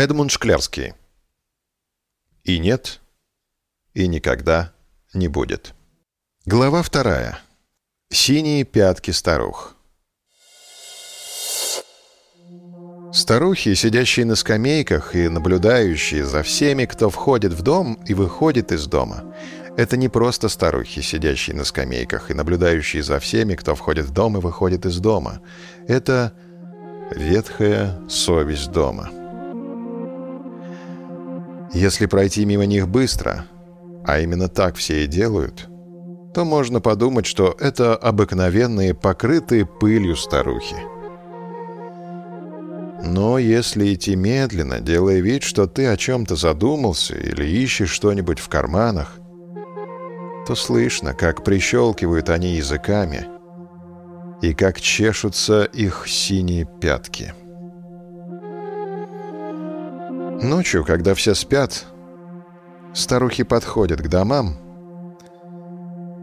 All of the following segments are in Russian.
Эдмунд Шклярский. И нет, и никогда не будет. Глава вторая. Синие пятки старух. Старухи, сидящие на скамейках и наблюдающие за всеми, кто входит в дом и выходит из дома, это не просто старухи, сидящие на скамейках и наблюдающие за всеми, кто входит в дом и выходит из дома. Это ветхая совесть дома. Если пройти мимо них быстро, а именно так все и делают, то можно подумать, что это обыкновенные покрытые пылью старухи. Но если идти медленно, делая вид, что ты о чем-то задумался или ищешь что-нибудь в карманах, то слышно, как прищелкивают они языками и как чешутся их синие пятки. Ночью, когда все спят, старухи подходят к домам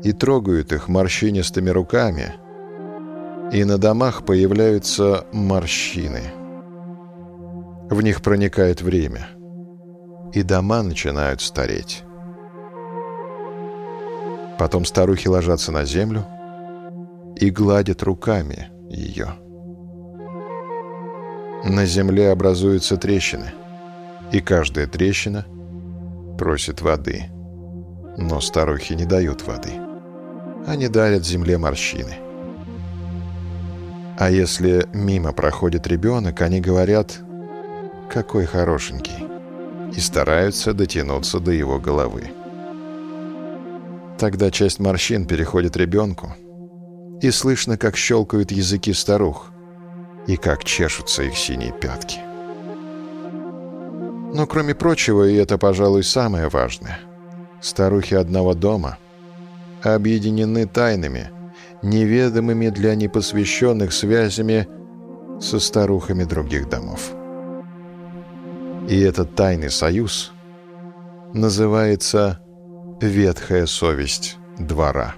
и трогают их морщинистыми руками, и на домах появляются морщины — в них проникает время, и дома начинают стареть. Потом старухи ложатся на землю и гладят руками ее. На земле образуются трещины, и каждая трещина просит воды. Но старухи не дают воды. Они дарят земле морщины. А если мимо проходит ребенок, они говорят какой хорошенький, и стараются дотянуться до его головы. Тогда часть морщин переходит ребенку, и слышно, как щелкают языки старух, и как чешутся их синие пятки. Но кроме прочего, и это, пожалуй, самое важное, старухи одного дома объединены тайными, неведомыми для непосвященных связями со старухами других домов. И этот тайный союз называется «Ветхая совесть двора».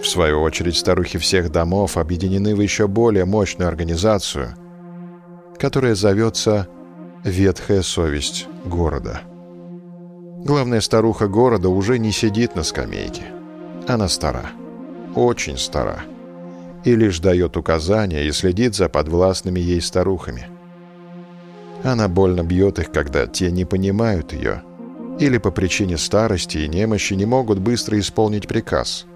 В свою очередь, старухи всех домов объединены в еще более мощную организацию, которая зовется «Ветхая совесть города». Главная старуха города уже не сидит на скамейке. Она стара, очень стара, и лишь дает указания и следит за подвластными ей старухами – она больно бьет их, когда те не понимают ее или по причине старости и немощи не могут быстро исполнить приказ.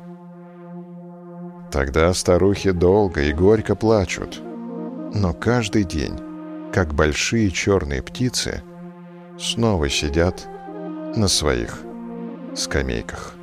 Тогда старухи долго и горько плачут, но каждый день, как большие черные птицы, снова сидят на своих скамейках.